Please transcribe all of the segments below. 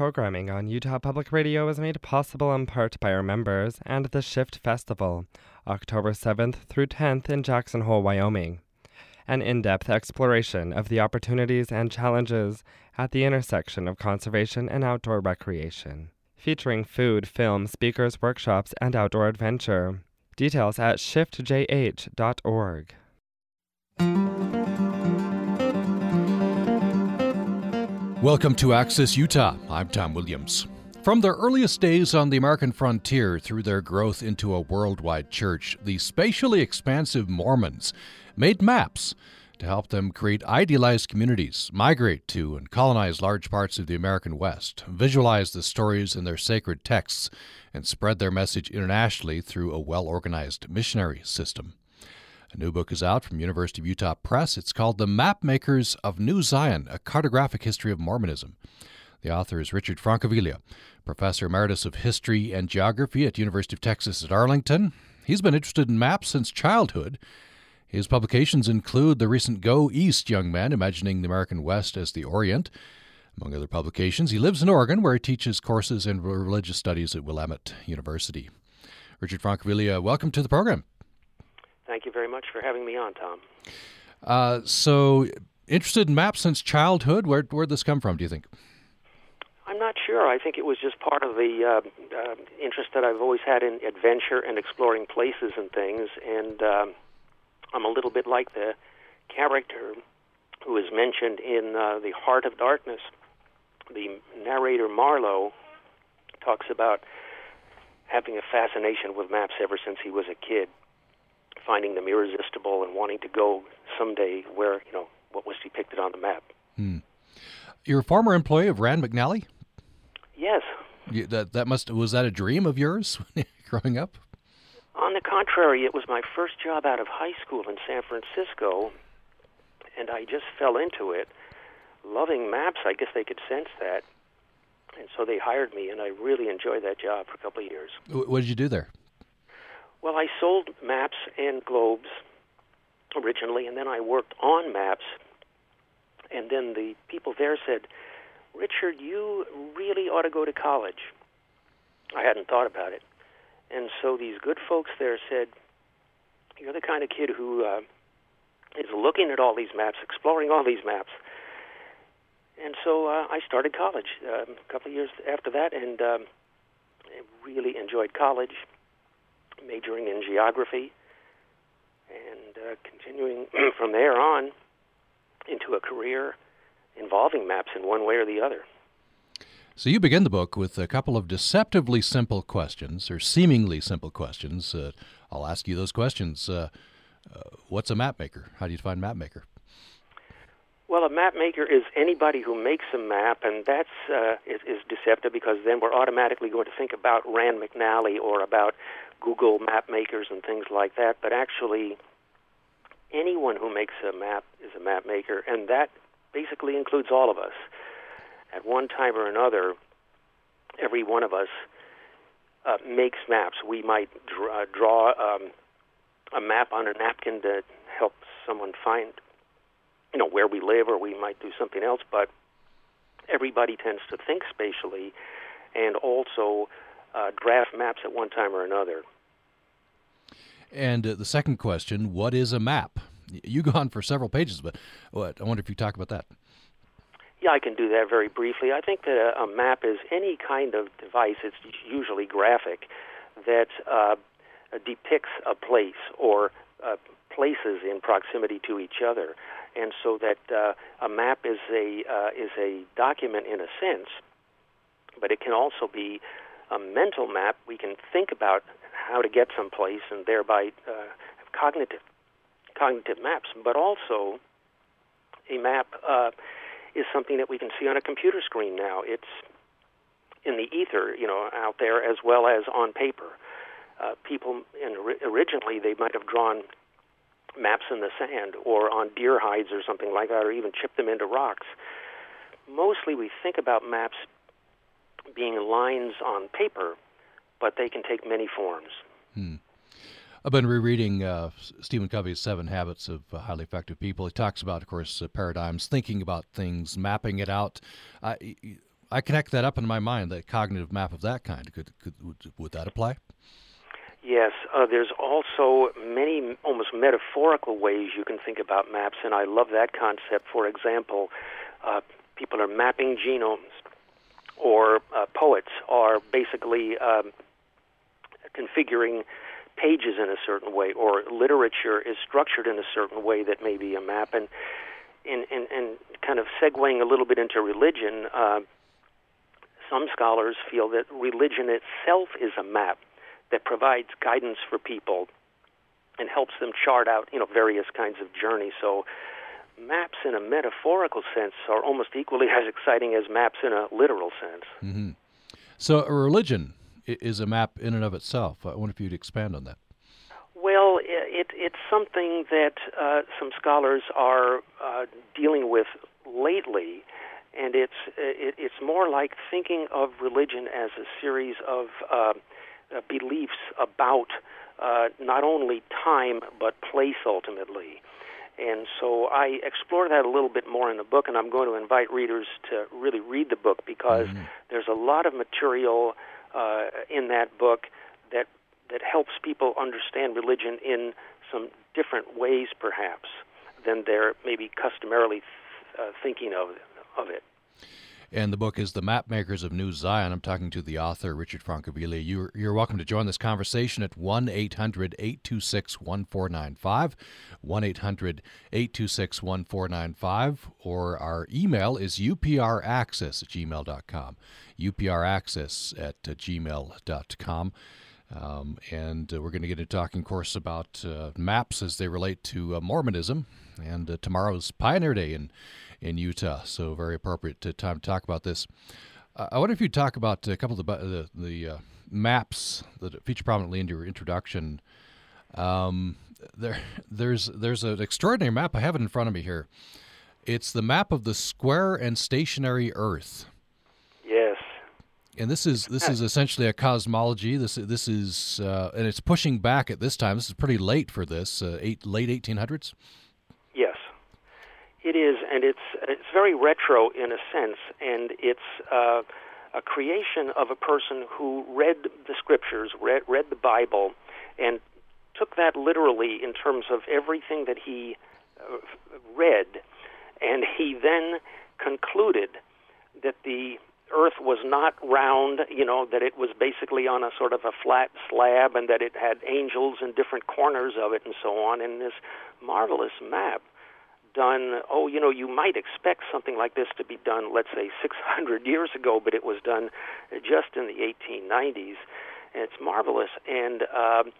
programming on Utah Public Radio is made possible in part by our members and the Shift Festival, October 7th through 10th in Jackson Hole, Wyoming. An in depth exploration of the opportunities and challenges at the intersection of conservation and outdoor recreation, featuring food, film, speakers, workshops, and outdoor adventure. Details at shiftjh.org. Welcome to Access Utah. I'm Tom Williams. From their earliest days on the American frontier through their growth into a worldwide church, the spatially expansive Mormons made maps to help them create idealized communities, migrate to and colonize large parts of the American West, visualize the stories in their sacred texts, and spread their message internationally through a well organized missionary system. A new book is out from University of Utah Press. It's called The Mapmakers of New Zion, a cartographic history of Mormonism. The author is Richard Francaviglia, professor emeritus of history and geography at University of Texas at Arlington. He's been interested in maps since childhood. His publications include the recent Go East Young Man Imagining the American West as the Orient. Among other publications, he lives in Oregon, where he teaches courses in religious studies at Willamette University. Richard Francaviglia, welcome to the program. Thank you very much for having me on, Tom. Uh, so, interested in maps since childhood. Where where'd this come from? Do you think? I'm not sure. I think it was just part of the uh, uh, interest that I've always had in adventure and exploring places and things. And um, I'm a little bit like the character who is mentioned in uh, The Heart of Darkness. The narrator Marlowe talks about having a fascination with maps ever since he was a kid finding them irresistible and wanting to go someday where you know what was depicted on the map. Hmm. You're a former employee of Rand McNally. Yes. You, that that must was that a dream of yours growing up? On the contrary, it was my first job out of high school in San Francisco, and I just fell into it. Loving maps, I guess they could sense that, and so they hired me, and I really enjoyed that job for a couple of years. What did you do there? Well, I sold maps and globes originally, and then I worked on maps. And then the people there said, Richard, you really ought to go to college. I hadn't thought about it. And so these good folks there said, You're the kind of kid who uh, is looking at all these maps, exploring all these maps. And so uh, I started college uh, a couple of years after that, and um, really enjoyed college majoring in geography, and uh, continuing from there on into a career involving maps in one way or the other. So you begin the book with a couple of deceptively simple questions, or seemingly simple questions. Uh, I'll ask you those questions. Uh, uh, what's a map maker? How do you define map maker? Well, a map maker is anybody who makes a map, and that's uh, is, is deceptive because then we're automatically going to think about Rand McNally or about Google map makers and things like that, but actually anyone who makes a map is a map maker, and that basically includes all of us. At one time or another, every one of us uh, makes maps. We might draw, draw um, a map on a napkin to help someone find, you know, where we live, or we might do something else. But everybody tends to think spatially, and also uh, draft maps at one time or another. And uh, the second question what is a map? You go on for several pages, but what, I wonder if you talk about that. Yeah, I can do that very briefly. I think that a, a map is any kind of device, it's usually graphic, that uh, depicts a place or uh, places in proximity to each other. And so that uh, a map is a, uh, is a document in a sense, but it can also be a mental map, we can think about how to get someplace and thereby uh, have cognitive cognitive maps. But also, a map uh, is something that we can see on a computer screen now. It's in the ether, you know, out there as well as on paper. Uh, people, in, originally, they might have drawn maps in the sand or on deer hides or something like that, or even chipped them into rocks. Mostly, we think about maps being lines on paper, but they can take many forms. Hmm. I've been rereading uh, Stephen Covey's Seven Habits of uh, Highly Effective People. He talks about, of course, uh, paradigms, thinking about things, mapping it out. I I connect that up in my mind, that cognitive map of that kind. Could, could would, would that apply? Yes, uh, there's also many almost metaphorical ways you can think about maps, and I love that concept. For example, uh, people are mapping genomes, or uh, poets are basically um, configuring pages in a certain way, or literature is structured in a certain way that may be a map. And in, in, in kind of segueing a little bit into religion, uh, some scholars feel that religion itself is a map that provides guidance for people and helps them chart out, you know, various kinds of journeys. So maps in a metaphorical sense are almost equally as exciting as maps in a literal sense. Mm-hmm. So a religion is a map in and of itself. I wonder if you'd expand on that. Well, it, it's something that uh, some scholars are uh, dealing with lately, and it's it, it's more like thinking of religion as a series of uh, uh beliefs about uh, not only time but place ultimately. And so I explore that a little bit more in the book, and I'm going to invite readers to really read the book because mm-hmm. there's a lot of material uh, in that book that that helps people understand religion in some different ways, perhaps, than they're maybe customarily uh, thinking of of it. And the book is The Mapmakers of New Zion. I'm talking to the author, Richard Francaviglia. You're, you're welcome to join this conversation at 1 800 826 1495, 1 800 826 1495, or our email is upraccess at gmail.com, upraccess at uh, gmail.com. Um, and uh, we're going to get into talking, of course, about uh, maps as they relate to uh, Mormonism and uh, tomorrow's Pioneer Day in in Utah. So very appropriate to time to talk about this. Uh, I wonder if you'd talk about a couple of the the, the uh, maps that feature prominently in your introduction. Um, there, there's there's an extraordinary map. I have it in front of me here. It's the map of the square and stationary Earth. Yes. And this is this is essentially a cosmology. This this is uh, and it's pushing back at this time. This is pretty late for this. Uh, eight late 1800s. It is, and it's it's very retro in a sense, and it's uh, a creation of a person who read the scriptures, read read the Bible, and took that literally in terms of everything that he uh, read, and he then concluded that the earth was not round, you know, that it was basically on a sort of a flat slab and that it had angels in different corners of it and so on. And this marvelous map done, oh, you know, you might expect something like this to be done, let's say 600 years ago, but it was done just in the 1890s. And it's marvelous. And um,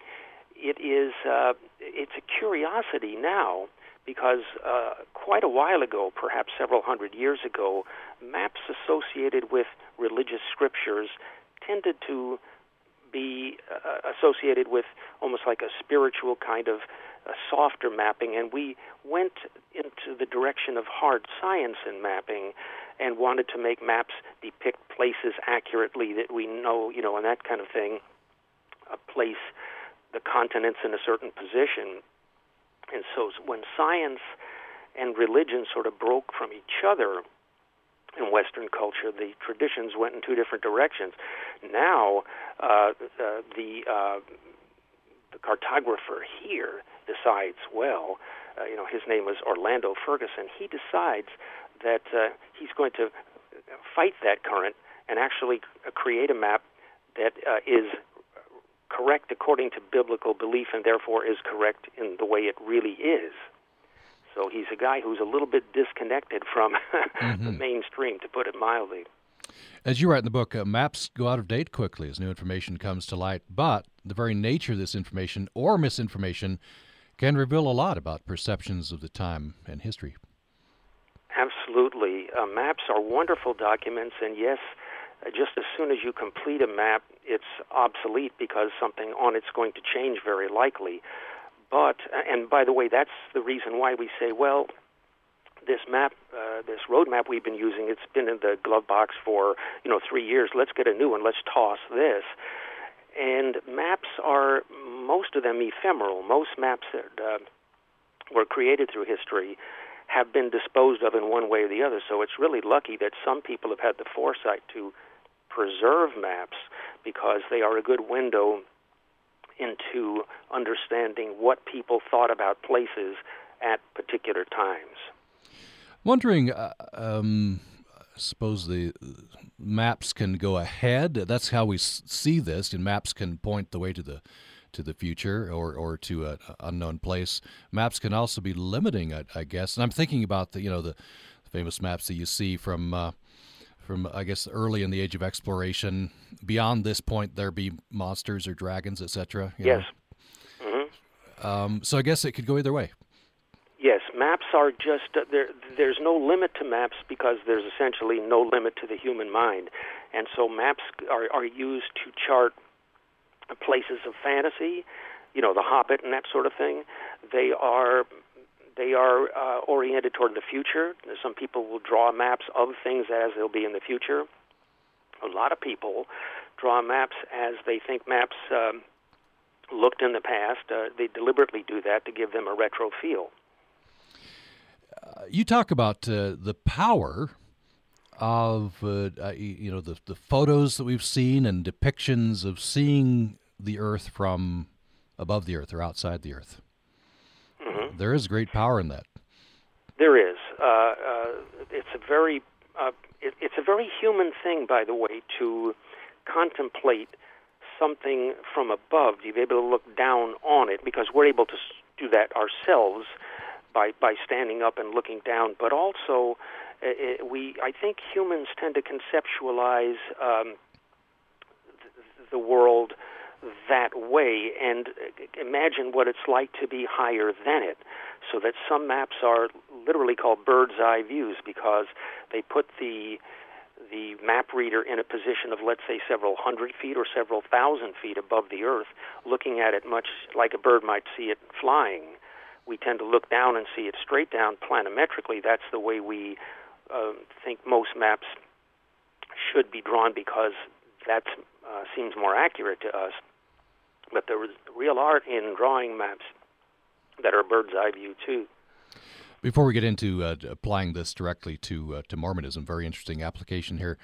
it is, uh, it's a curiosity now because uh, quite a while ago, perhaps several hundred years ago, maps associated with religious scriptures tended to be uh, associated with almost like a spiritual kind of a softer mapping, and we went into the direction of hard science in mapping and wanted to make maps depict places accurately that we know, you know, and that kind of thing, uh, place the continents in a certain position. And so when science and religion sort of broke from each other in Western culture, the traditions went in two different directions. Now, uh, uh, the uh, the cartographer here decides, well, uh, you know, his name was Orlando Ferguson. He decides that uh, he's going to fight that current and actually create a map that uh, is correct according to biblical belief and therefore is correct in the way it really is. So he's a guy who's a little bit disconnected from mm-hmm. the mainstream, to put it mildly. As you write in the book, uh, maps go out of date quickly as new information comes to light, but the very nature of this information or misinformation can reveal a lot about perceptions of the time and history. Absolutely. Uh, maps are wonderful documents, and yes, uh, just as soon as you complete a map, it's obsolete because something on it's going to change very likely. But, uh, and by the way, that's the reason why we say, well, this map, uh, this road map we've been using, it's been in the glove box for you know three years. Let's get a new one. Let's toss this. And maps are most of them ephemeral. Most maps that uh, were created through history have been disposed of in one way or the other. So it's really lucky that some people have had the foresight to preserve maps because they are a good window into understanding what people thought about places at particular times. Wondering, uh, um, suppose the maps can go ahead. That's how we see this, and maps can point the way to the to the future or, or to an unknown place. Maps can also be limiting, I, I, guess. And I'm thinking about the you know the famous maps that you see from uh, from I guess early in the age of exploration. Beyond this point, there be monsters or dragons, etc. Yes. Mm-hmm. Um, so I guess it could go either way. Maps are just uh, there. There's no limit to maps because there's essentially no limit to the human mind, and so maps are are used to chart places of fantasy, you know, The Hobbit and that sort of thing. They are they are uh, oriented toward the future. Some people will draw maps of things as they'll be in the future. A lot of people draw maps as they think maps um, looked in the past. Uh, they deliberately do that to give them a retro feel. Uh, you talk about uh, the power of uh, uh, you know the the photos that we've seen and depictions of seeing the Earth from above the Earth or outside the Earth. Mm-hmm. There is great power in that. There is. Uh, uh, it's a very uh, it, it's a very human thing, by the way, to contemplate something from above. To be able to look down on it, because we're able to do that ourselves by by standing up and looking down. But also, uh, we I think humans tend to conceptualize um, the world that way and imagine what it's like to be higher than it. So that some maps are literally called bird's eye views because they put the the map reader in a position of let's say several hundred feet or several thousand feet above the earth, looking at it much like a bird might see it flying. We tend to look down and see it straight down planimetrically. That's the way we uh, think most maps should be drawn because that uh, seems more accurate to us. But there was real art in drawing maps that are bird's eye view too. Before we get into uh, applying this directly to uh, to Mormonism, very interesting application here.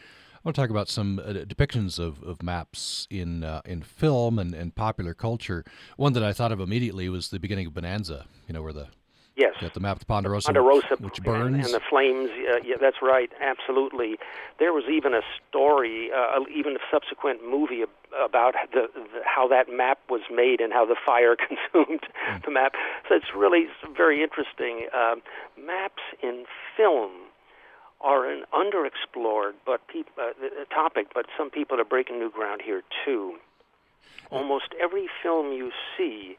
I want to talk about some uh, depictions of, of maps in uh, in film and, and popular culture. One that I thought of immediately was the beginning of Bonanza. You know where the Yes. Got the map of Ponderosa, Ponderosa which, which burns. And, and the flames. Uh, yeah, that's right. Absolutely. There was even a story, uh, even a subsequent movie about the, the, how that map was made and how the fire consumed mm. the map. So it's really very interesting. Uh, maps in film are an underexplored but peop- uh, topic, but some people are breaking new ground here too. Almost every film you see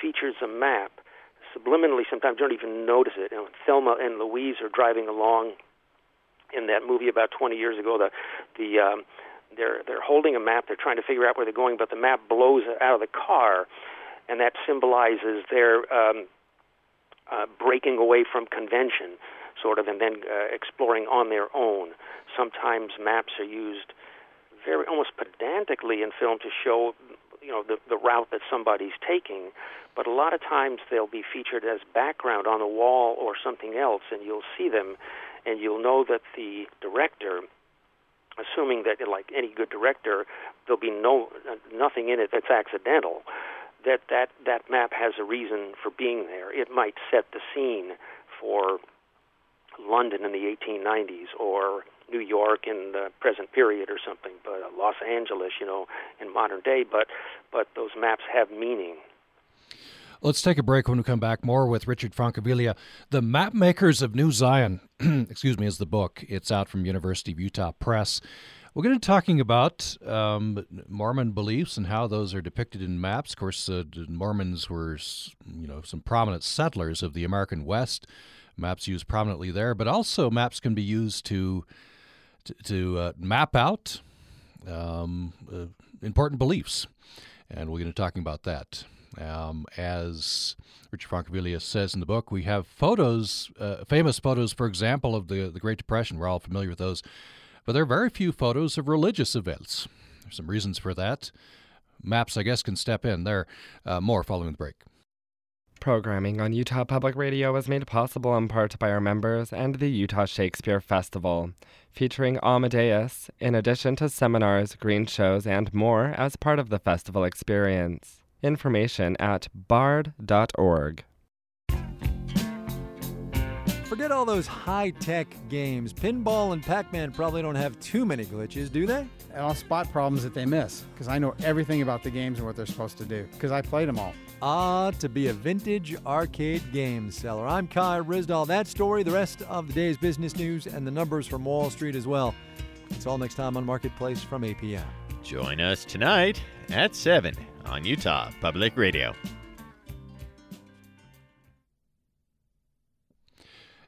features a map subliminally sometimes you don't even notice it. You Thelma and Louise are driving along in that movie about 20 years ago. The the um, they're they're holding a map. They're trying to figure out where they're going, but the map blows out of the car, and that symbolizes their um, uh, breaking away from convention, sort of, and then uh, exploring on their own. Sometimes maps are used very almost pedantically in film to show you know the the route that somebody's taking but a lot of times they'll be featured as background on a wall or something else, and you'll see them, and you'll know that the director, assuming that like any good director, there'll be no nothing in it that's accidental. That that that map has a reason for being there. It might set the scene for London in the 1890s or New York in the present period or something, but Los Angeles, you know, in modern day. But but those maps have meaning. Let's take a break when we come back. More with Richard Francaviglia. The Map Makers of New Zion, excuse me, is the book. It's out from University of Utah Press. We're going to be talking about um, Mormon beliefs and how those are depicted in maps. Of course, uh, Mormons were, you know, some prominent settlers of the American West. Maps used prominently there, but also maps can be used to to, to uh, map out um, uh, important beliefs, and we're going to be talking about that. Um, as Richard Francaviglia says in the book, we have photos, uh, famous photos, for example, of the, the Great Depression. We're all familiar with those. But there are very few photos of religious events. There's some reasons for that. Maps, I guess, can step in. There uh, more following the break. Programming on Utah Public Radio is made possible in part by our members and the Utah Shakespeare Festival, featuring Amadeus, in addition to seminars, green shows, and more as part of the festival experience. Information at bard.org. Forget all those high tech games. Pinball and Pac Man probably don't have too many glitches, do they? And I'll spot problems that they miss because I know everything about the games and what they're supposed to do because I played them all. Ah, to be a vintage arcade game seller. I'm Kai Ryssdal. That story, the rest of the day's business news, and the numbers from Wall Street as well. It's all next time on Marketplace from APM. Join us tonight at 7 on Utah Public Radio.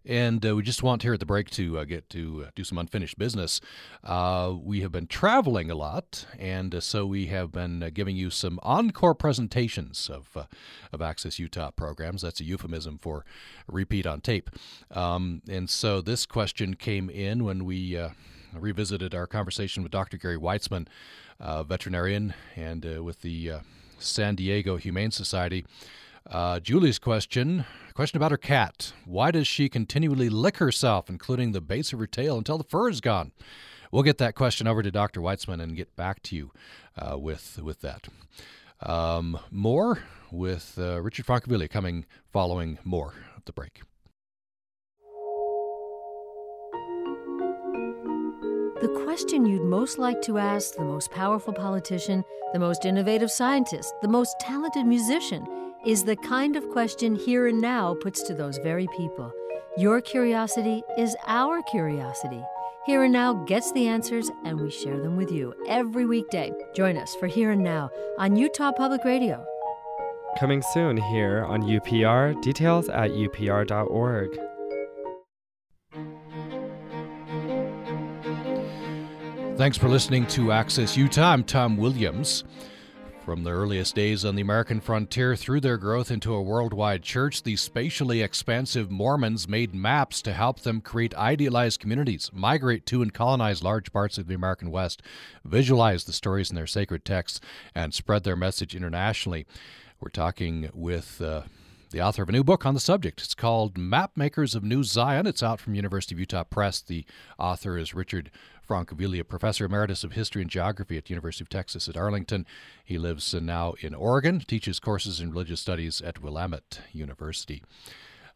And uh, we just want here at the break to uh, get to uh, do some unfinished business. Uh, we have been traveling a lot, and uh, so we have been uh, giving you some encore presentations of of Access Utah programs. That's a euphemism for repeat on tape. Um, and so this question came in when we revisited our conversation with Dr. Gary Weitzman, veterinarian, and with the San Diego Humane Society. Uh, Julie's question question about her cat. Why does she continually lick herself, including the base of her tail, until the fur is gone? We'll get that question over to Dr. Weitzman and get back to you uh, with with that. Um, more with uh, Richard Francaviglia coming following more of the break. The question you'd most like to ask the most powerful politician, the most innovative scientist, the most talented musician is the kind of question Here and Now puts to those very people. Your curiosity is our curiosity. Here and Now gets the answers, and we share them with you every weekday. Join us for Here and Now on Utah Public Radio. Coming soon here on UPR, details at upr.org. Thanks for listening to Access Utah. I'm Tom Williams. From the earliest days on the American frontier through their growth into a worldwide church, the spatially expansive Mormons made maps to help them create idealized communities, migrate to and colonize large parts of the American West, visualize the stories in their sacred texts, and spread their message internationally. We're talking with uh, the author of a new book on the subject. It's called Mapmakers of New Zion. It's out from University of Utah Press. The author is Richard Francaviglia, professor emeritus of history and geography at the University of Texas at Arlington. He lives now in Oregon, teaches courses in religious studies at Willamette University.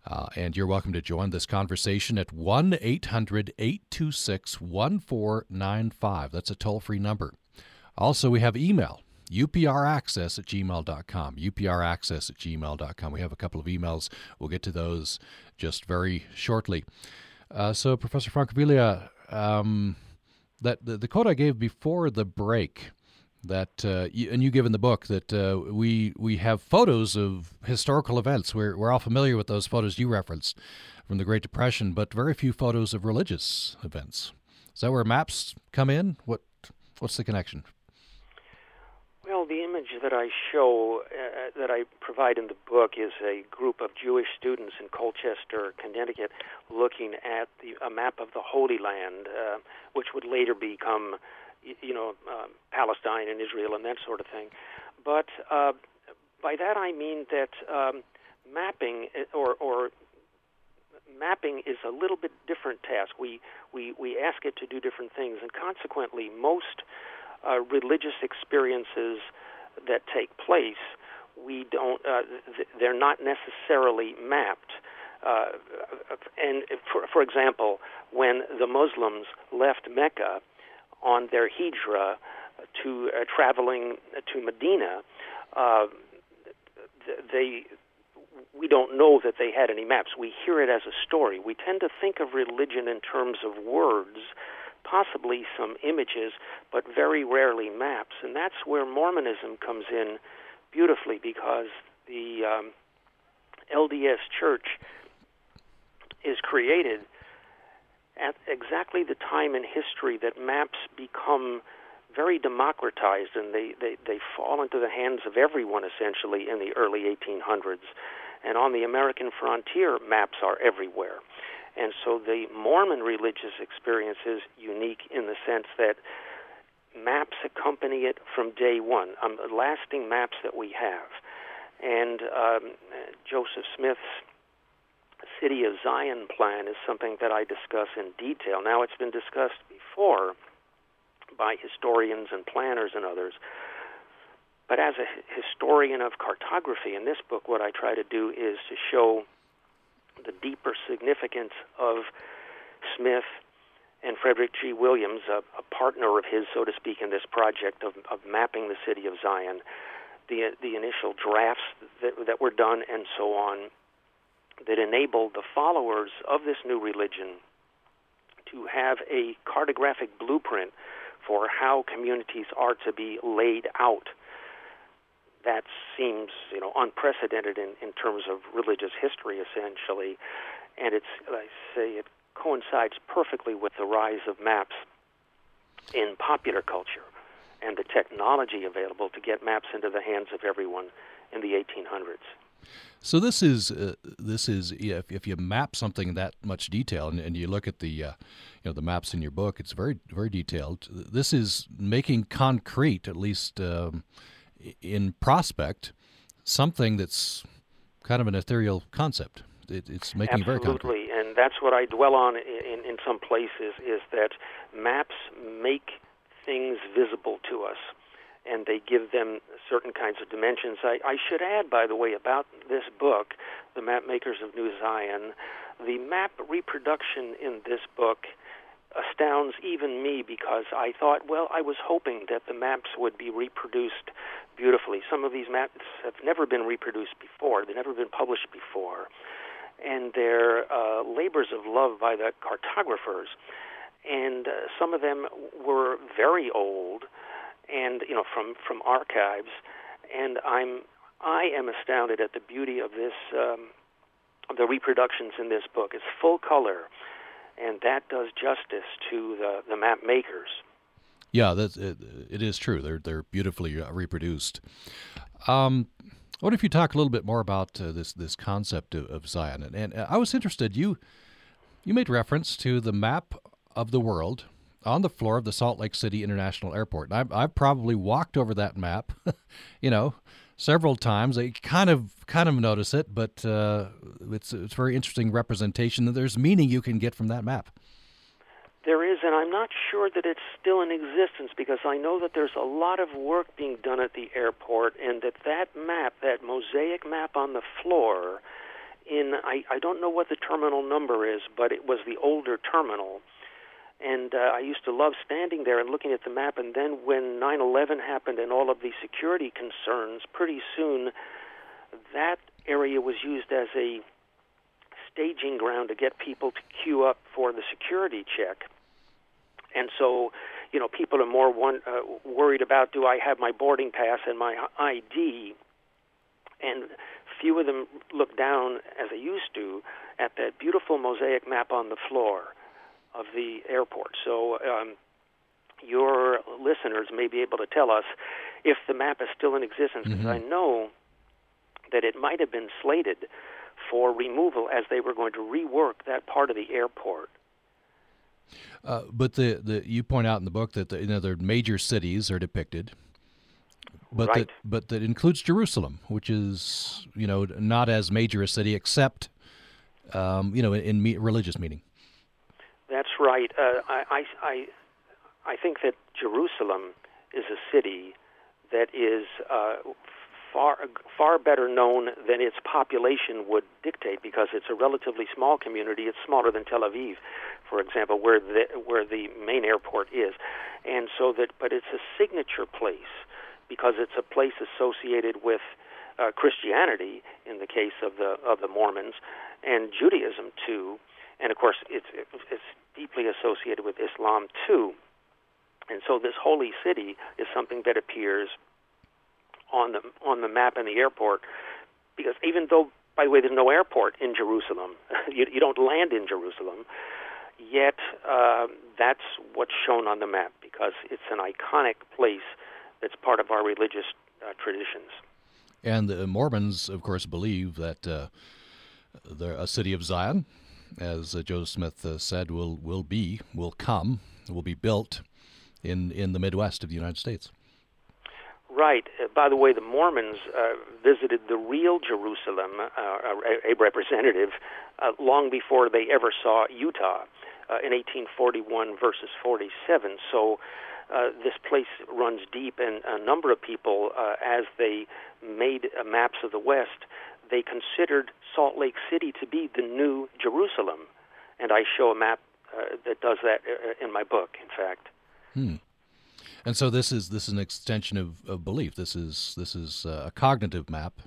Uh, and you're welcome to join this conversation at 1 800 826 1495. That's a toll free number. Also, we have email upraccess at gmail.com. upraccess at gmail.com. We have a couple of emails. We'll get to those just very shortly. Uh, so, Professor Francaviglia, um, that the, the quote I gave before the break that uh, and you give in the book that uh, we we have photos of historical events. We're we're all familiar with those photos you referenced from the Great Depression, but very few photos of religious events. Is that where maps come in? What what's the connection? The image that I show, uh, that I provide in the book, is a group of Jewish students in Colchester, Connecticut, looking at the, a map of the Holy Land, uh, which would later become, you know, uh, Palestine and Israel and that sort of thing. But uh, by that I mean that um, mapping uh, or, or mapping is a little bit different task. We we we ask it to do different things, and consequently, most uh, religious experiences that take place, we don't. Uh, th- they're not necessarily mapped. Uh, and for, for example, when the Muslims left Mecca on their hijrah to uh, traveling to Medina, uh, they we don't know that they had any maps. We hear it as a story. We tend to think of religion in terms of words possibly some images, but very rarely maps. And that's where Mormonism comes in beautifully because the um, LDS Church is created at exactly the time in history that maps become very democratized and they, they, they fall into the hands of everyone essentially in the early 1800s. And on the American frontier, maps are everywhere. And so the Mormon religious experience is unique in the sense that maps accompany it from day one, um, lasting maps that we have. And um, Joseph Smith's City of Zion plan is something that I discuss in detail. Now, it's been discussed before by historians and planners and others. But as a historian of cartography in this book, what I try to do is to show the deeper significance of Smith and Frederick G. Williams, a, a, partner of his, so to speak, in this project of, of mapping the city of Zion, the the initial drafts that, that were done, and so on, that enabled the followers of this new religion to have a cartographic blueprint for how communities are to be laid out. That seems, you know, unprecedented in, in terms of religious history, essentially, and it's, I say, it coincides perfectly with the rise of maps in popular culture and the technology available to get maps into the hands of everyone in the 1800s. So this is uh, this is if, if you map something in that much detail and, and you look at the uh, you know the maps in your book, it's very very detailed. This is making concrete, at least um, in prospect, something that's kind of an ethereal concept. It, it's making Absolutely. very concrete and that's what I dwell on in, in some places is that maps make things visible to us and they give them certain kinds of dimensions. I, I should add, by the way, about this book, The Map Makers of New Zion, the map reproduction in this book astounds even me because I thought, well, I was hoping that the maps would be reproduced beautifully. Some of these maps have never been reproduced before, they've never been published before and they're uh, labors of love by the cartographers. And uh, some of them were very old, and you know from from archives. And I'm I am astounded at the beauty of this. Um, the reproductions in this book It's full color, and that does justice to the the map makers. Yeah, that it, it is true. They're they're beautifully uh, reproduced. Um, what if you talk a little bit more about uh, this this concept of, of Zion? And, and, uh, I was interested. You you made reference to the map of the world on the floor of the Salt Lake City International Airport. And I've, I've probably walked over that map, you know, several times. I kind of kind of notice it, but uh, it's it's very interesting representation. That there's meaning you can get from that map. There is, and I'm not sure that it's still in existence because I know that there's a lot of work being done at the airport, and that that map, that mosaic map on the floor, in I, I don't know what the terminal number is, but it was the older terminal. And uh, I used to love standing there and looking at the map. And then when 9 11 happened and all of the security concerns, pretty soon that area was used as a staging ground to get people to queue up for the security check. And so, you know, people are more one, uh, worried about do I have my boarding pass and my ID, and few of them look down as they used to at that beautiful mosaic map on the floor of the airport. So. Um, your listeners may be able to tell us if the map is still in existence because mm-hmm. I know that it might have been slated for removal as they were going to rework that part of the airport. Uh, but the, the you point out in the book that the, you know, the major cities are depicted, but right. that but that includes Jerusalem, which is you know not as major a city except um, you know in, in me, religious meaning. Right. Uh, I, I I think that Jerusalem is a city that is uh, far far better known than its population would dictate because it's a relatively small community. It's smaller than Tel Aviv, for example, where the where the main airport is, and so that but it's a signature place because it's a place associated with uh, Christianity in the case of the of the Mormons and Judaism too, and of course it's it's deeply associated with Islam too. And so this holy city is something that appears on the on the map in the airport because even though by the way there's no airport in Jerusalem you, you don't land in Jerusalem yet uh, that's what's shown on the map because it's an iconic place that's part of our religious uh, traditions and the Mormons of course believe that uh, the a city of Zion as uh, Joseph Smith uh, said will will be will come will be built in in the Midwest of the United States Right. Uh, by the way, the Mormons uh, visited the real Jerusalem, uh, a, representative, uh, long before they ever saw Utah uh, in 1841 versus 47. So uh, this place runs deep, and a number of people, as they made maps of the West, they considered Salt Lake City to be the new Jerusalem. And I show a map that does that in my book, in fact. Hmm. And so this is this is an extension of, of belief. This is this is uh, a cognitive map,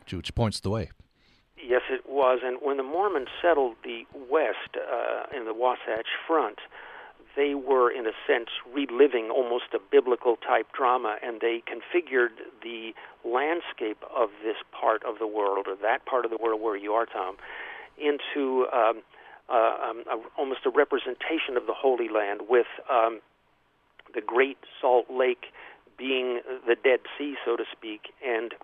which, which, points the way. Yes, it was. And when the Mormons settled the West uh, in the Wasatch Front, they were, in a sense, reliving almost a biblical type drama, and they configured the landscape of this part of the world, or that part of the world where you are, Tom, into um, uh, um, a, almost a representation of the Holy Land with um, the Great Salt Lake being the Dead Sea, so to speak, and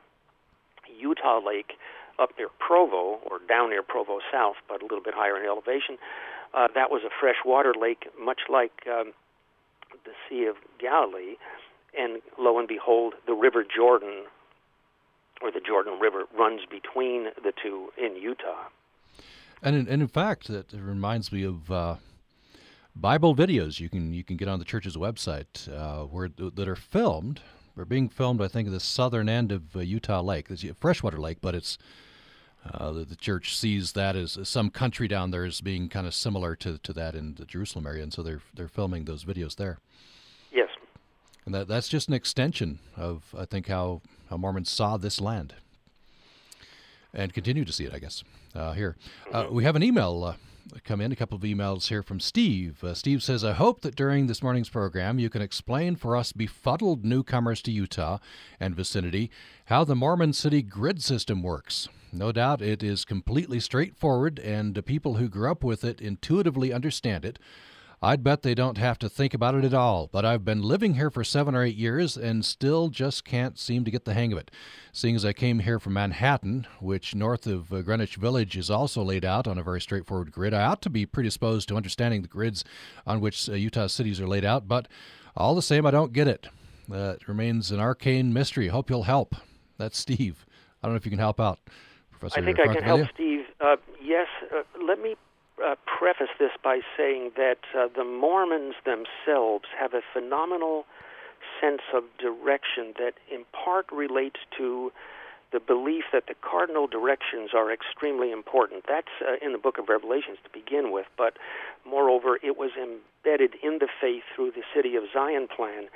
Utah Lake up near Provo, or down near Provo South, but a little bit higher in elevation. Uh, that was a freshwater lake, much like um, the Sea of Galilee. And lo and behold, the River Jordan, or the Jordan River, runs between the two in Utah. And in, and in fact, it reminds me of uh, Bible videos you can you can get on the church's website uh, where that are filmed. They're being filmed, I think, at the southern end of uh, Utah Lake. There's a freshwater lake, but it's uh, the, the, church sees that as, some country down there as being kind of similar to, to that in the Jerusalem area, and so they're they're filming those videos there. Yes, and that that's just an extension of I think how how Mormons saw this land and continue to see it. I guess uh, here uh, mm-hmm. we have an email uh, come in, a couple of emails here from Steve. Uh, Steve says, I hope that during this morning's program you can explain for us befuddled newcomers to Utah and vicinity how the Mormon City grid system works. No doubt it is completely straightforward, and the people who grew up with it intuitively understand it. I'd bet they don't have to think about it at all, but I've been living here for seven or eight years and still just can't seem to get the hang of it. Seeing as I came here from Manhattan, which north of uh, Greenwich Village is also laid out on a very straightforward grid, I ought to be predisposed to understanding the grids on which uh, Utah cities are laid out, but all the same, I don't get it. Uh, it remains an arcane mystery. Hope you'll help. That's Steve. I don't know if you can help out, Professor. I think I can help, Steve. Uh, yes, uh, let me uh, preface this by saying that uh, the Mormons themselves have a phenomenal sense of direction that in part relates to the belief that the cardinal directions are extremely important. That's uh, in the book of Revelations to begin with, but moreover, it was embedded in the faith through the City of Zion plan.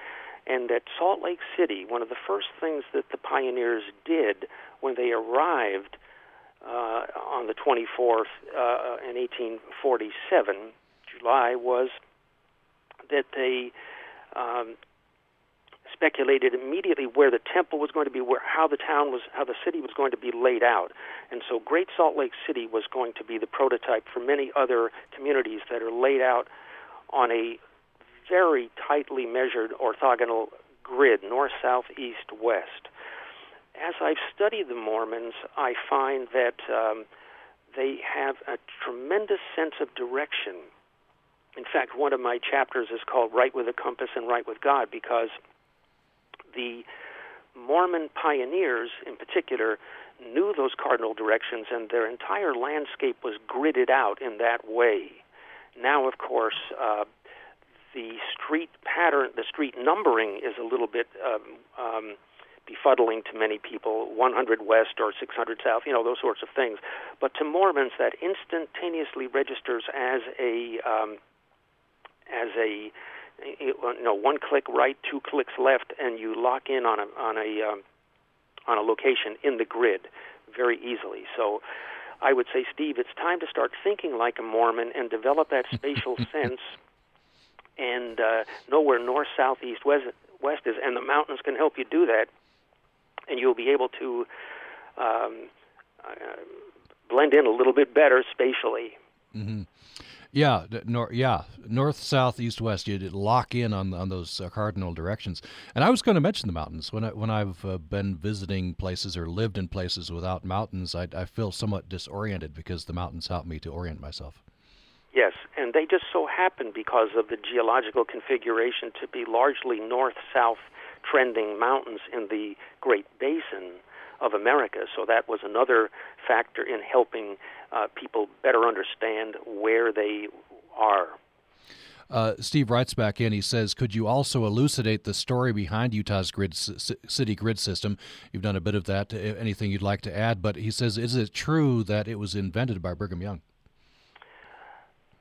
And at Salt Lake City, one of the first things that the pioneers did when they arrived uh, on the 24th uh, in 1847, July, was that they um, speculated immediately where the temple was going to be, where how the town was, how the city was going to be laid out, and so Great Salt Lake City was going to be the prototype for many other communities that are laid out on a very tightly measured orthogonal grid, north, south, east, west as I've studied the Mormons, I find that um, they have a tremendous sense of direction. In fact, one of my chapters is called Right with a Compass and Right with God because the Mormon pioneers, in particular, knew those cardinal directions and their entire landscape was gridded out in that way. Now, of course, uh, the street pattern, the street numbering is a little bit um, um, befuddling to many people 100 west or 600 south you know those sorts of things. But to mormons that instantaneously registers as a um, as a you know one click right two clicks left and you lock in on a on a um, on a location in the grid very easily. So I would say, Steve, it's time to start thinking like a Mormon and develop that spatial sense. And uh, know where north, south, east, west, west is. And the mountains can help you do that and you'll be able to um, uh, blend in a little bit better spatially. Mm-hmm. Yeah, nor- yeah, north, south, east, west. You lock in on on those uh, cardinal directions. And I was going to mention the mountains when I, when I've uh, been visiting places or lived in places without mountains. I, I feel somewhat disoriented because the mountains help me to orient myself. Yes, and they just so happen because of the geological configuration to be largely north south trending mountains in the Great Basin of America. So that was another factor in helping uh, people better understand where they are. Uh, Steve writes back in. He says, "Could you also elucidate the story behind Utah's grid city grid system? You've done a bit of that. Anything you'd like to add?" But he says, "Is it true that it was invented by Brigham Young?"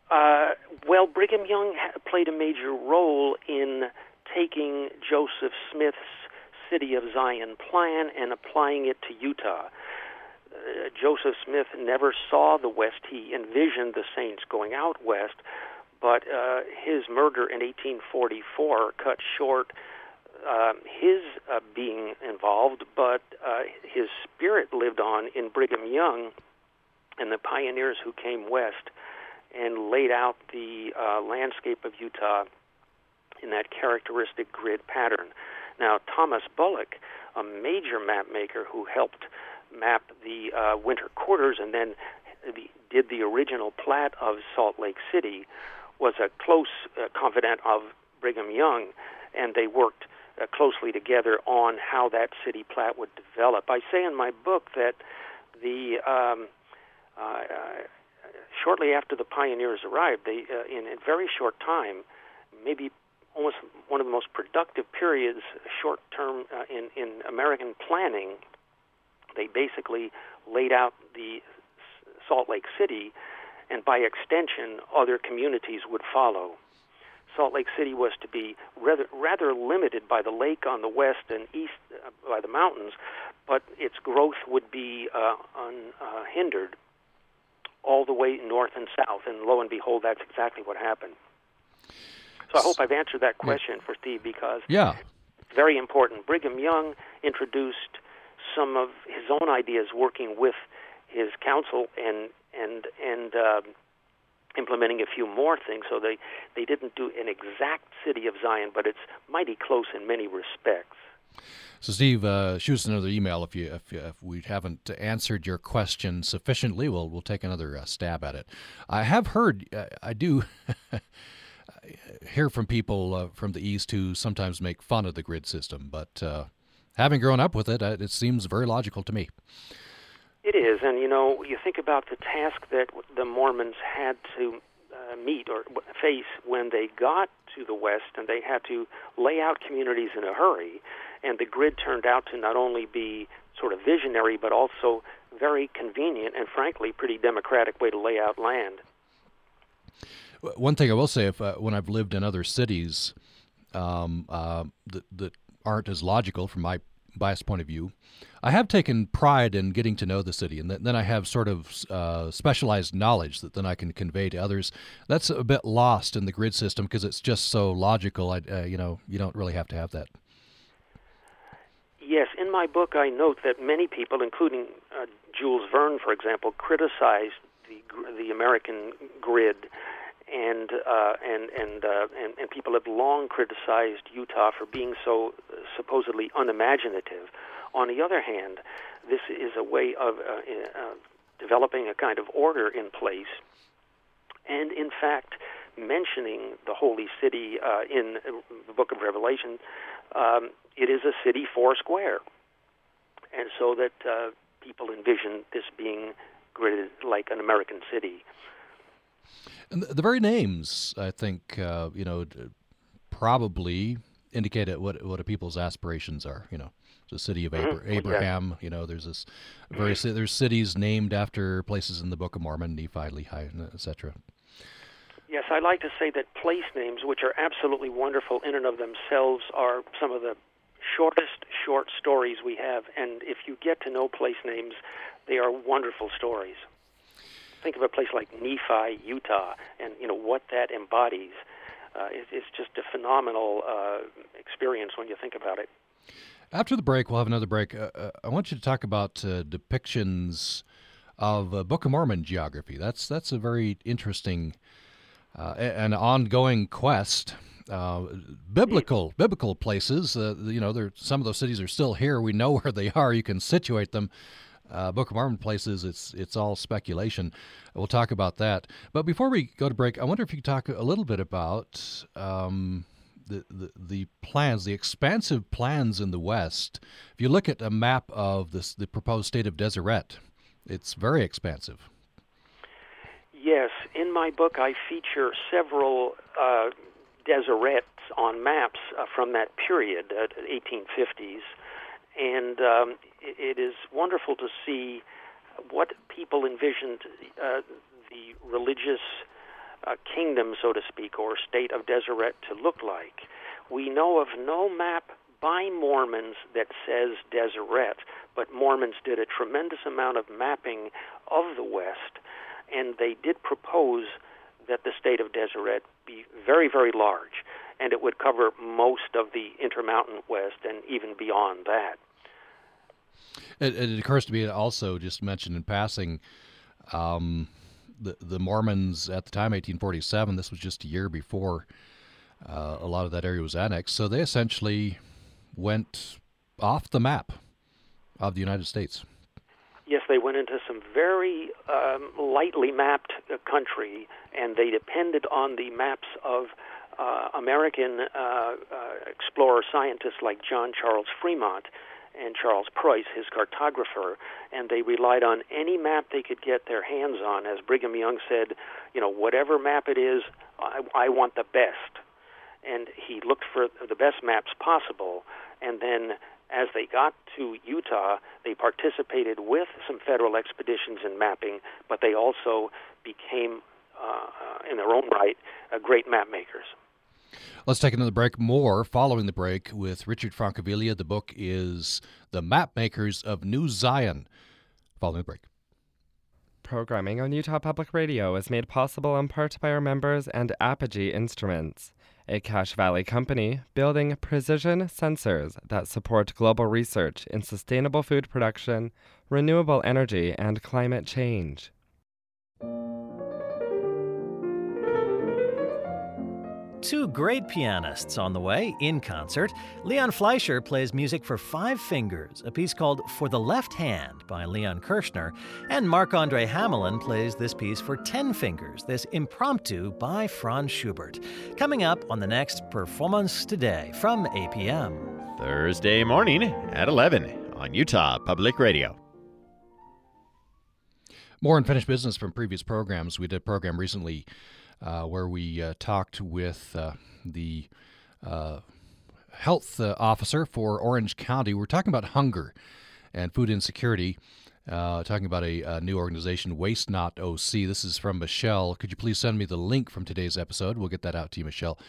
Uh, well, Brigham Young played a major role in taking Joseph Smith's City of Zion plan and applying it to Utah. Uh, Joseph Smith never saw the West. He envisioned the Saints going out west, but uh, his murder in 1844 cut short uh, his uh, being involved, but uh, his spirit lived on in Brigham Young and the pioneers who came west and laid out the uh, landscape of Utah in that characteristic grid pattern. Now, Thomas Bullock, a major map maker who helped map the uh, winter quarters and then the, did the original plat of Salt Lake City, was a close uh, confidant of Brigham Young, and they worked uh, closely together on how that city plat would develop. I say in my book that the um, uh, uh shortly after the pioneers arrived, they uh, in a very short time, maybe almost one of the most productive periods, short term uh, in in American planning. They basically laid out the Salt Lake City, and by extension, other communities would follow. Salt Lake City was to be rather rather limited by the lake on the west and east uh, by the mountains, but its growth would be uh, unhindered all the way north and south. And lo and behold, that's exactly what happened. So I hope I've answered that question yeah. for Steve because yeah. very important. Brigham Young introduced some of his own ideas working with his council and and and uh, implementing a few more things. So they they didn't do an exact city of Zion, but it's mighty close in many respects. So, Steve, uh, shoot us another email if you if, if, we haven't answered your question sufficiently. We'll we'll take another uh, stab at it. I have heard, uh, I do hear from people uh, from the east who sometimes make fun of the grid system, but uh, having grown up with it, uh, it seems very logical to me. It is, and you know, you think about the task that the Mormons had to meet or face when they got to the West, and they had to lay out communities in a hurry and the grid turned out to not only be sort of visionary, but also very convenient and, frankly, pretty democratic way to lay out land. One thing I will say, if uh, when I've lived in other cities um, uh, that, that aren't as logical from my biased point of view, I have taken pride in getting to know the city, and then I have sort of uh, specialized knowledge that then I can convey to others. That's a bit lost in the grid system because it's just so logical. I, uh, you know, you don't really have to have that. Yes, in my book, I note that many people, including uh, Jules Verne, for example, criticized the the American grid, and uh, and and, uh, and and people have long criticized Utah for being so supposedly unimaginative. On the other hand, this is a way of uh, uh, developing a kind of order in place, and in fact, mentioning the holy city uh, in the Book of Revelation. Um, it is a city four square, and so that uh, people envision this being gridded like an American city. And the very names, I think, uh, you know, probably indicate what what a people's aspirations are. You know, the city of mm-hmm. Abraham. Yeah. You know, there's this very there's cities named after places in the Book of Mormon, Nephi, Lehi, etc. Yes, I like to say that place names, which are absolutely wonderful in and of themselves, are some of the shortest short stories we have. And if you get to know place names, they are wonderful stories. Think of a place like Nephi, Utah, and you know what that embodies. Uh, it, it's just a phenomenal uh, experience when you think about it. After the break, we'll have another break. Uh, uh I want you to talk about uh, depictions of uh, Book of Mormon geography. That's that's a very interesting, and ongoing quest uh, biblical biblical places. Uh, you know, there some of those cities are still here. We know where they are. You can situate them. Uh, Book of Mormon places, it's it's all speculation. We'll talk about that. But before we go to break, I wonder if you could talk a little bit about um, the, the, the plans, the expansive plans in the West. If you look at a map of this, the proposed state of Deseret, it's very expansive. Yes, in my book, I feature several uh, deserets on maps uh, from that period, uh, 1850s, and um, it is wonderful to see what people envisioned uh, the religious uh, kingdom, so to speak, or state of Deseret to look like. We know of no map by Mormons that says Deseret, but Mormons did a tremendous amount of mapping of the West, and they did propose that the state of Deseret be very, very large, and it would cover most of the Intermountain West and even beyond that. It, it occurs to me also, just mentioned in passing, um, the the Mormons at the time, 1847. This was just a year before uh, a lot of that area was annexed. So they essentially went off the map of the United States. Yes, they went into some very um, lightly mapped uh, country, and they depended on the maps of uh, American uh, uh explorer scientists like John Charles Fremont and Charles Preuss, his cartographer, and they relied on any map they could get their hands on. As Brigham Young said, you know, whatever map it is, I, I want the best. And he looked for the best maps possible, and then as they got to Utah, they participated with some federal expeditions in mapping, but they also became, uh, uh in their own right, uh, great map makers. Let's take another break. More following the break with Richard Francaviglia. The book is The Map Makers of New Zion. Following the break. Programming on Utah Public Radio is made possible in part by our members and Apogee Instruments, a Cache Valley company building precision sensors that support global research in sustainable food production, renewable energy, and climate change. Two great pianists on the way in concert. Leon Fleisher plays music for Five Fingers, a piece called For the Left Hand by Leon Kirchner, and Marc Andre Hamelin plays this piece for Ten Fingers, this impromptu by Franz Schubert. Coming up on the next Performance Today from APM. Thursday morning at 11 on Utah Public Radio. More unfinished business from previous programs. We did a program recently where we uh, talked with uh, the uh, health uh, officer for Orange County. We're talking about hunger and food insecurity. Uh, talking about a, a, new organization, Waste Not OC. This is from Michelle. Could you please send me the link from today's episode? We'll get that out to you, Michelle.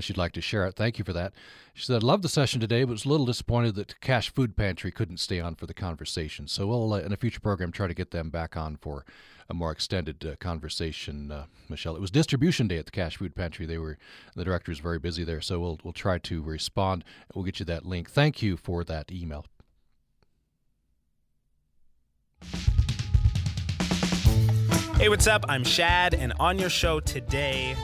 she'd like to share it. Thank you for that. She said, I love the session today, but was a little disappointed that Cache Food Pantry couldn't stay on for the conversation. So we'll, in a future program, try to get them back on for a more extended uh, conversation, uh, Michelle. It was distribution day at the Cache Food Pantry. They were the director was very busy there, so we'll we'll try to respond. We'll get you that link. Thank you for that email. Hey, what's up? I'm Shad, and on your show today,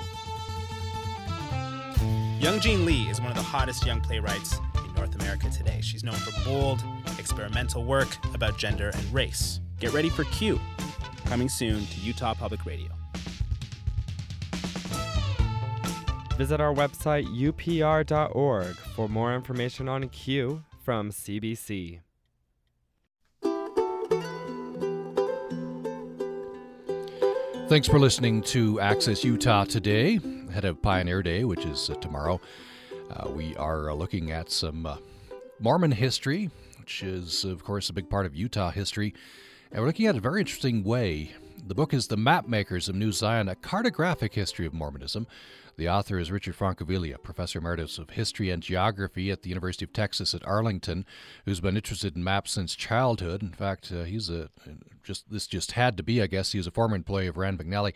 Young Jean Lee is one of the hottest young playwrights in North America today. She's known for bold, experimental work about gender and race. Get ready for Q, coming soon to Utah Public Radio. Visit our website upr.org for more information on Q from CBC. Thanks for listening to Access Utah today, ahead of Pioneer Day, which is uh, tomorrow. Uh, we are uh, looking at some uh, Mormon history, which is, of course, a big part of Utah history. And we're looking at a very interesting way. The book is The Mapmakers of New Zion, a cartographic history of Mormonism. The author is Richard Francaviglia, professor emeritus of history and geography at the University of Texas at Arlington, who's been interested in maps since childhood. In fact, uh, he's a just this just had to be, I guess. He was a former employee of Rand McNally.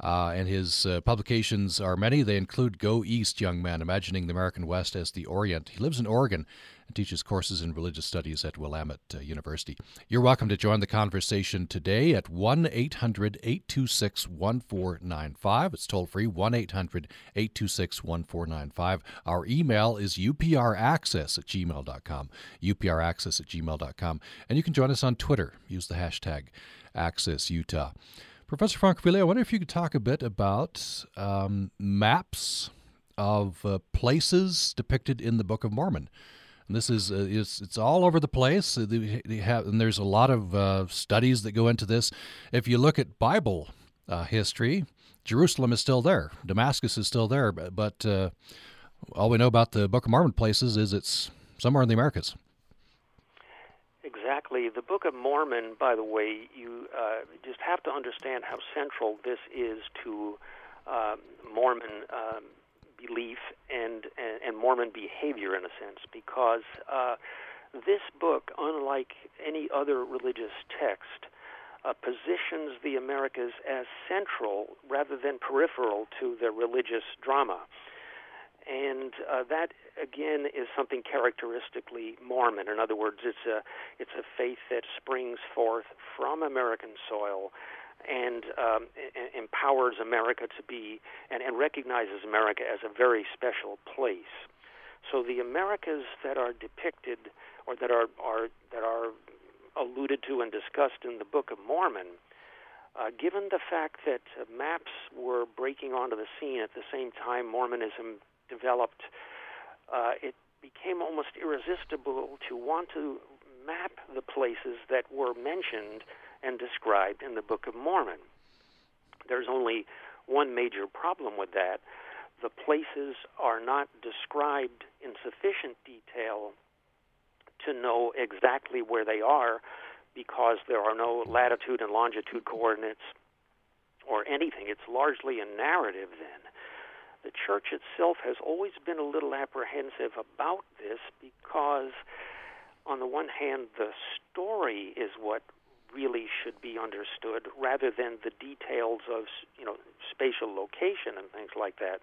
Uh, and his uh, publications are many. They include Go East, Young Man, Imagining the American West as the Orient. He lives in Oregon and teaches courses in religious studies at Willamette uh, University. You're welcome to join the conversation today at 1 800 826 1495. It's toll free 1 800 826 1495. Our email is upraccess at gmail.com. upraccess at gmail.com. And you can join us on Twitter. Use the hashtag AccessUtah. Professor Francaviglia, I wonder if you could talk a bit about um, maps of uh, places depicted in the Book of Mormon. And this is uh, it's, it's all over the place. They have, and there's a lot of uh, studies that go into this. If you look at Bible uh, history, Jerusalem is still there. Damascus is still there. But, but uh, all we know about the Book of Mormon places is it's somewhere in the Americas. Exactly. The Book of Mormon, by the way, you uh, just have to understand how central this is to Mormon um, belief and, and, and Mormon behavior in a sense, because uh, this book, unlike any other religious text, uh, positions the Americas as central rather than peripheral to the religious drama. And uh, that again is something characteristically Mormon. In other words, it's a it's a faith that springs forth from American soil and um, empowers America to be and, and recognizes America as a very special place. So the Americas that are depicted or that are, are that are alluded to and discussed in the Book of Mormon, uh, given the fact that uh, maps were breaking onto the scene at the same time Mormonism developed, uh, it became almost irresistible to want to map the places that were mentioned and described in the Book of Mormon. There's only one major problem with that. The places are not described in sufficient detail to know exactly where they are because there are no latitude and longitude coordinates or anything. It's largely a narrative then. The church itself has always been a little apprehensive about this because, on the one hand, the story is what really should be understood rather than the details of you know spatial location and things like that.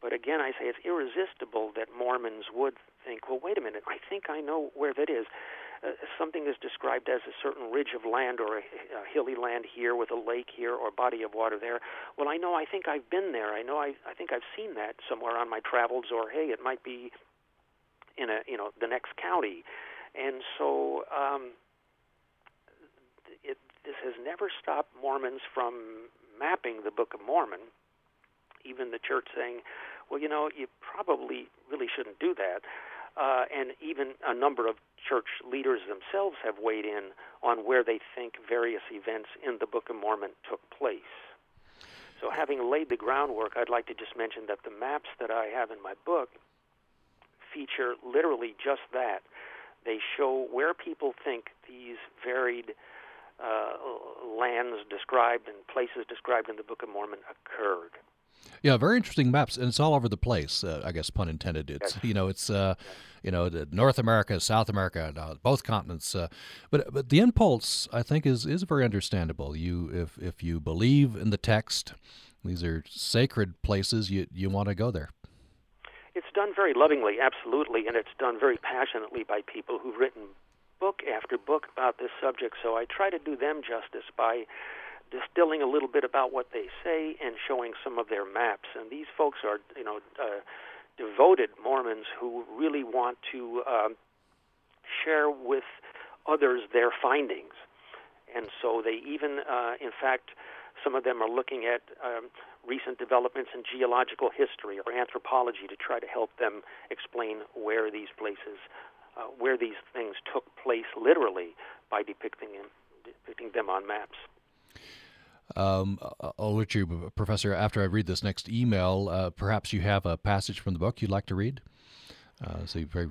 But again, I say it's irresistible that Mormons would think, well, wait a minute, I think I know where that is. Uh, something is described as a certain ridge of land or a, a hilly land here with a lake here or body of water there. Well, I know, I think I've been there. I know, I, I think I've seen that somewhere on my travels, or hey, it might be in a, you know, the next county. And so, um, this has never stopped Mormons from mapping the Book of Mormon. Even the church saying, well, you know, you probably really shouldn't do that. And even a number of church leaders themselves have weighed in on where they think various events in the Book of Mormon took place. So, having laid the groundwork, I'd like to just mention that the maps that I have in my book feature literally just that. They show where people think these varied uh, lands described and places described in the Book of Mormon occurred. Yeah, very interesting maps, and it's all over the place. Uh, I guess pun intended. It's you know it's uh, you know North America, South America, uh, both continents. Uh, but but the impulse I think is is very understandable. You if if you believe in the text, these are sacred places. You you want to go there. It's done very lovingly, absolutely, and it's done very passionately by people who've written book after book about this subject, so I try to do them justice by distilling a little bit about what they say and showing some of their maps. And these folks are, you know, uh, devoted Mormons who really want to um, share with others their findings. And so they even, uh, in fact, some of them are looking at um, recent developments in geological history or anthropology to try to help them explain where these places uh, where these things took place literally by depicting them, depicting them on maps. Um, I'll let you, Professor, after I read this next email, uh, perhaps you have a passage from the book you'd like to read? Uh, so very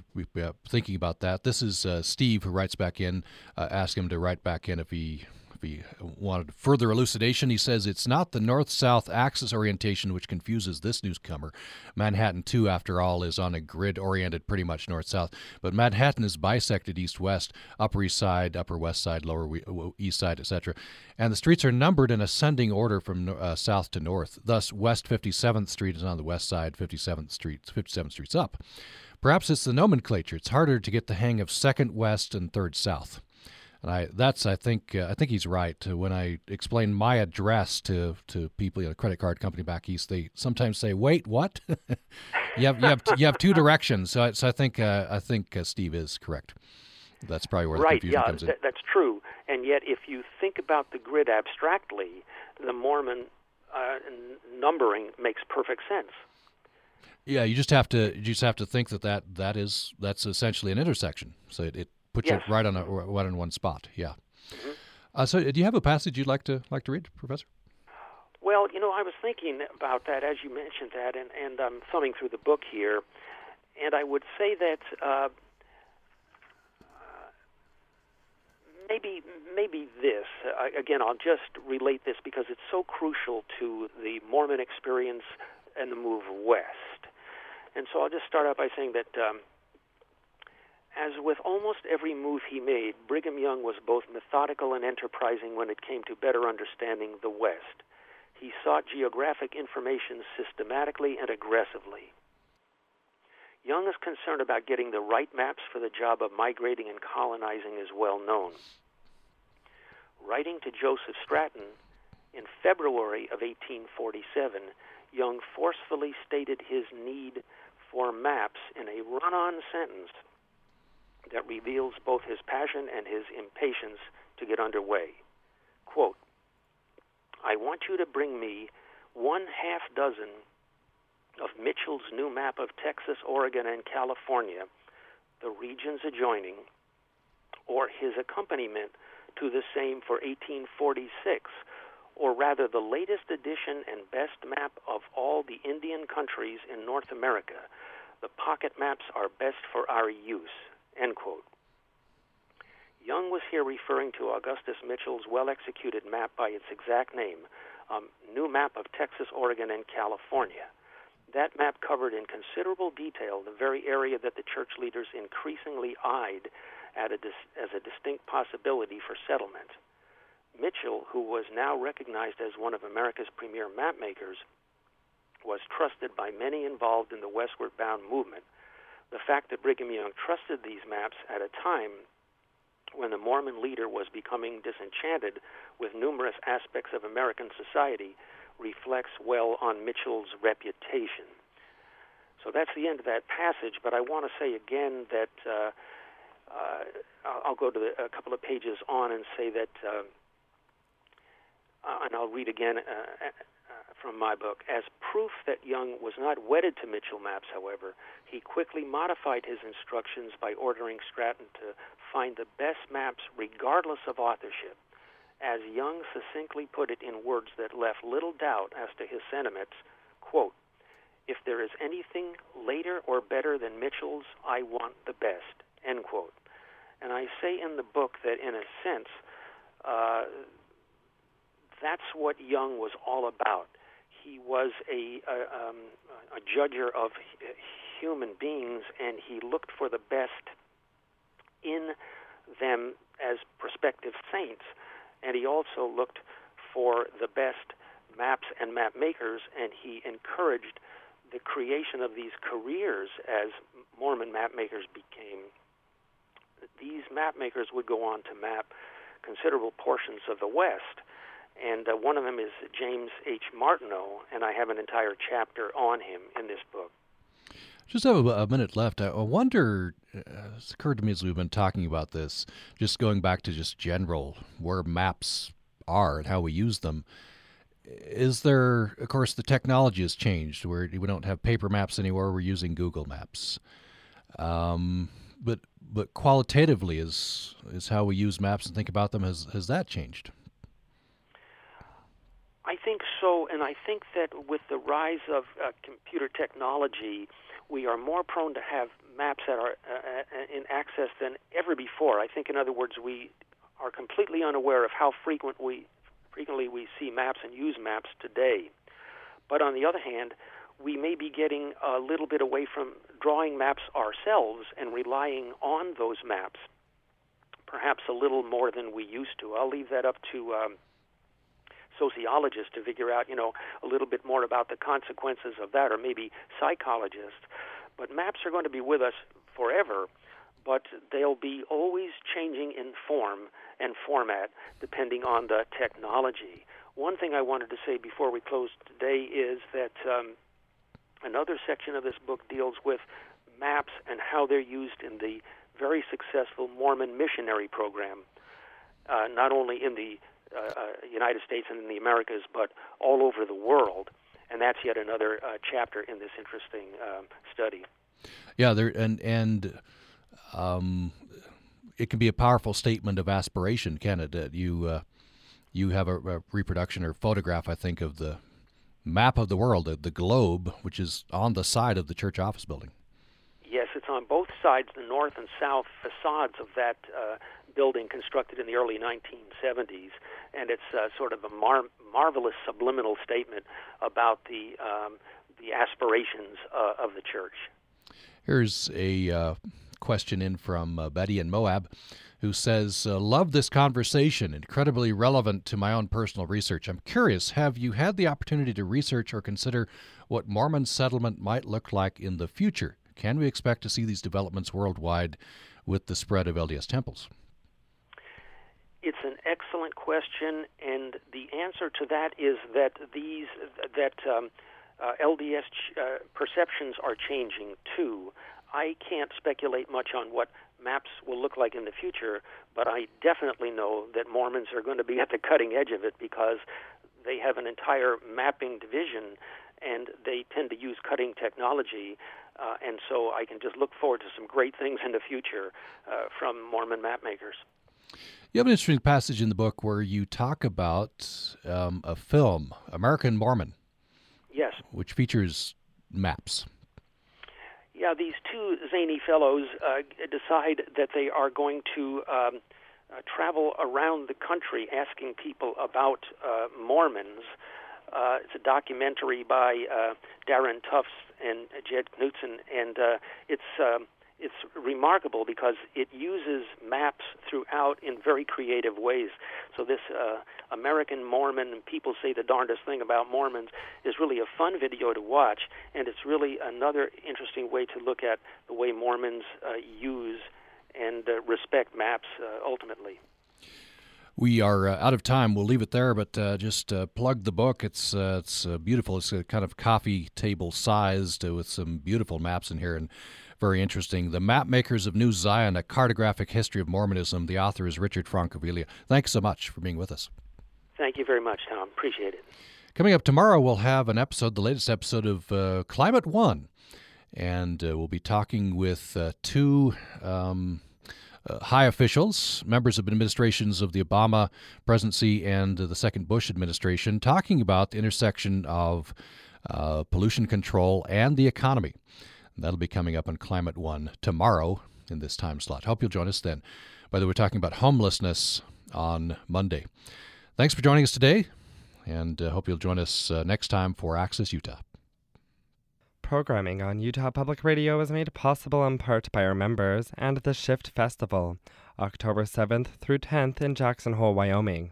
thinking about that. This is uh, Steve who writes back in. Uh, ask him to write back in if he if he wanted further elucidation, he says it's not the north south axis orientation which confuses this newcomer. Manhattan, too, after all, is on a grid oriented pretty much north south, but Manhattan is bisected east west, upper east side, upper west side, lower east side, etc. And the streets are numbered in ascending order from uh, south to north. Thus, West 57th Street is on the west side, 57th Street, 57th Street's up. Perhaps it's the nomenclature. It's harder to get the hang of second west and third south. And I that's I think uh, I think he's right. when I explain my address to to people, you know, credit card company back east, they sometimes say, "Wait, what?" you have you have you have two directions. So, I, so I think uh, I think uh, Steve is correct. That's probably where the confusion yeah, comes in. Th- that's true. And yet, if you think about the grid abstractly, the Mormon uh, numbering makes perfect sense. Yeah, you just have to you just have to think that that, that is that's essentially an intersection. So it, it puts Yes. it right on a right in one spot. Yeah. Uh, so do you have a passage you'd like to like to read, Professor? Well, you know, I was thinking about that as you mentioned that, and, and I'm thumbing through the book here, and I would say that uh, maybe maybe this uh, again. I'll just relate this because it's so crucial to the Mormon experience and the move west. And so I'll just start out by saying that. Um, as with almost every move he made, Brigham Young was both methodical and enterprising when it came to better understanding the West. He sought geographic information systematically and aggressively. Young is concerned about getting the right maps for the job of migrating and colonizing is well known. Writing to Joseph Stratton in February of 1847, Young forcefully stated his need for maps in a run on sentence that reveals both his passion and his impatience to get underway. Quote, I want you to bring me one half dozen of Mitchell's new map of Texas, Oregon, and California, the regions adjoining, or his accompaniment to the same for 1846, or rather the latest edition and best map of all the Indian countries in North America. The pocket maps are best for our use. End quote. Young was here referring to Augustus Mitchell's well executed map by its exact name, um, New Map of Texas, Oregon, and California. That map covered in considerable detail the very area that the church leaders increasingly eyed a dis- as a distinct possibility for settlement. Mitchell, who was now recognized as one of America's premier map makers, was trusted by many involved in the westward bound movement. The fact that Brigham Young trusted these maps at a time when the Mormon leader was becoming disenchanted with numerous aspects of American society reflects well on Mitchell's reputation. So that's the end of that passage, but I want to say again that uh, uh, I'll go to the, a couple of pages on and say that, uh, uh, and I'll read again uh, from my book. As proof that Young was not wedded to Mitchell maps, however, he quickly modified his instructions by ordering Stratton to find the best maps regardless of authorship. As Young succinctly put it in words that left little doubt as to his sentiments, quote, if there is anything later or better than Mitchell's, I want the best, end quote. And I say in the book that, in a sense, uh, that's what Young was all about. He was a, a, um, a judger of human beings, and he looked for the best in them as prospective saints. And he also looked for the best maps and map makers, and he encouraged the creation of these careers as Mormon map makers became. These map makers would go on to map considerable portions of the West. And uh, one of them is James H. Martineau, and I have an entire chapter on him in this book. Just have a, a minute left. I, wonder, uh, it's occurred to me as we've been talking about this, just going back to just general where maps are and how we use them. Is there, of course, the technology has changed where we don't have paper maps anymore, we're using Google Maps. Um, but but qualitatively is is how we use maps and think about them has has that changed? I think so, and I think that with the rise of uh, computer technology, we are more prone to have maps that are uh, in access than ever before. I think, in other words, we are completely unaware of how frequent we frequently we see maps and use maps today. But on the other hand, we may be getting a little bit away from drawing maps ourselves and relying on those maps, perhaps a little more than we used to. I'll leave that up to um, sociologists to figure out, you know, a little bit more about the consequences of that, or maybe psychologists. But maps are going to be with us forever, but they'll be always changing in form and format depending on the technology. One thing I wanted to say before we close today is that um, another section of this book deals with maps and how they're used in the very successful Mormon missionary program, uh, not only in the uh, uh, United States and in the Americas, but all over the world. and that's yet another uh, chapter in this interesting um, study. Yeah, there and and um, it can be a powerful statement of aspiration, can it? That you uh, you have a, a, reproduction or photograph, I think, of the map of the world, the, the globe, which is on the side of the church office building. Yes, it's on both sides, the north and south facades of that uh, building constructed in the early 1970s, and it's uh, sort of a mar- marvelous subliminal statement about the um, the aspirations uh, of the church. Here's a uh, question in from uh, Betty in Moab who says, uh, Love this conversation, incredibly relevant to my own personal research. I'm curious, have you had the opportunity to research or consider what Mormon settlement might look like in the future? Can we expect to see these developments worldwide with the spread of LDS temples? It's an excellent question, and the answer to that is that these that um, uh, LDS ch- uh, perceptions are changing too. I can't speculate much on what maps will look like in the future, but I definitely know that Mormons are going to be at the cutting edge of it because they have an entire mapping division and they tend to use cutting technology. Uh, and so I can just look forward to some great things in the future uh, from Mormon map makers. You have an interesting passage in the book where you talk about um, a film, American Mormon. Yes. Which features maps yeah, these two zany fellows uh, decide that they are going to um, uh, travel around the country asking people about uh, Mormons. Uh, it's a documentary by uh, Darren Tufts and Jed Knutson, and uh, it's. Um, it's remarkable because it uses maps throughout in very creative ways. So this uh, American Mormon, people say the darndest thing about Mormons, is really a fun video to watch, and it's really another interesting way to look at the way Mormons uh, use and uh, respect maps uh, ultimately. We are uh, out of time. We'll leave it there, but uh, just uh, plug the book. It's uh, it's uh, beautiful. It's kind of coffee table sized with some beautiful maps in here, and very interesting. The Map Makers of New Zion, a cartographic history of Mormonism. The author is Richard Francaviglia. Thanks so much for being with us. Thank you very much, Tom. Appreciate it. Coming up tomorrow, we'll have an episode, the latest episode of uh, Climate One, and uh, we'll be talking with uh, two. Um, uh, high officials, members of administrations of the Obama presidency and the second Bush administration, talking about the intersection of uh, pollution control and the economy. That'll be coming up on Climate One tomorrow in this time slot. Hope you'll join us then. By the way, we're talking about homelessness on Monday. Thanks for joining us today, and uh, hope you'll join us uh, next time for Access Utah. Programming on Utah Public Radio is made possible in part by our members and the Shift Festival, October 7th through 10th in Jackson Hole, Wyoming.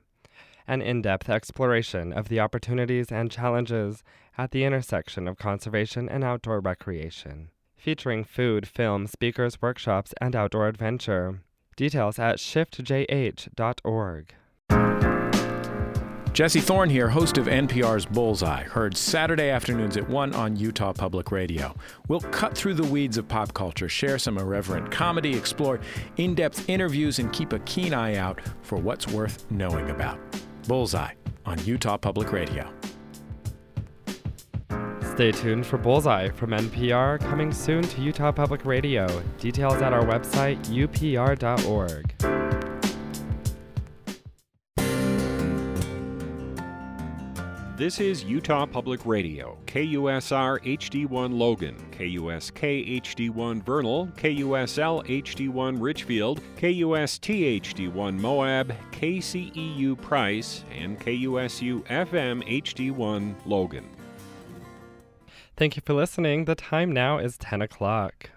An in depth exploration of the opportunities and challenges at the intersection of conservation and outdoor recreation featuring food, film, speakers, workshops, and outdoor adventure. Details at shiftjh.org. Jesse Thorn here, host of NPR's Bullseye, heard Saturday afternoons at 1 on Utah Public Radio. We'll cut through the weeds of pop culture, share some irreverent comedy, explore in depth interviews, and keep a keen eye out for what's worth knowing about. Bullseye on Utah Public Radio. Stay tuned for Bullseye from NPR, coming soon to Utah Public Radio. Details at our website, upr.org. This is Utah Public Radio, KUSR HD1 Logan, KUSK HD1 Vernal, KUSL HD1 Richfield, KUST HD1 Moab, KCEU Price, and KUSU FM HD1 Logan. Thank you for listening. The time now is 10 o'clock.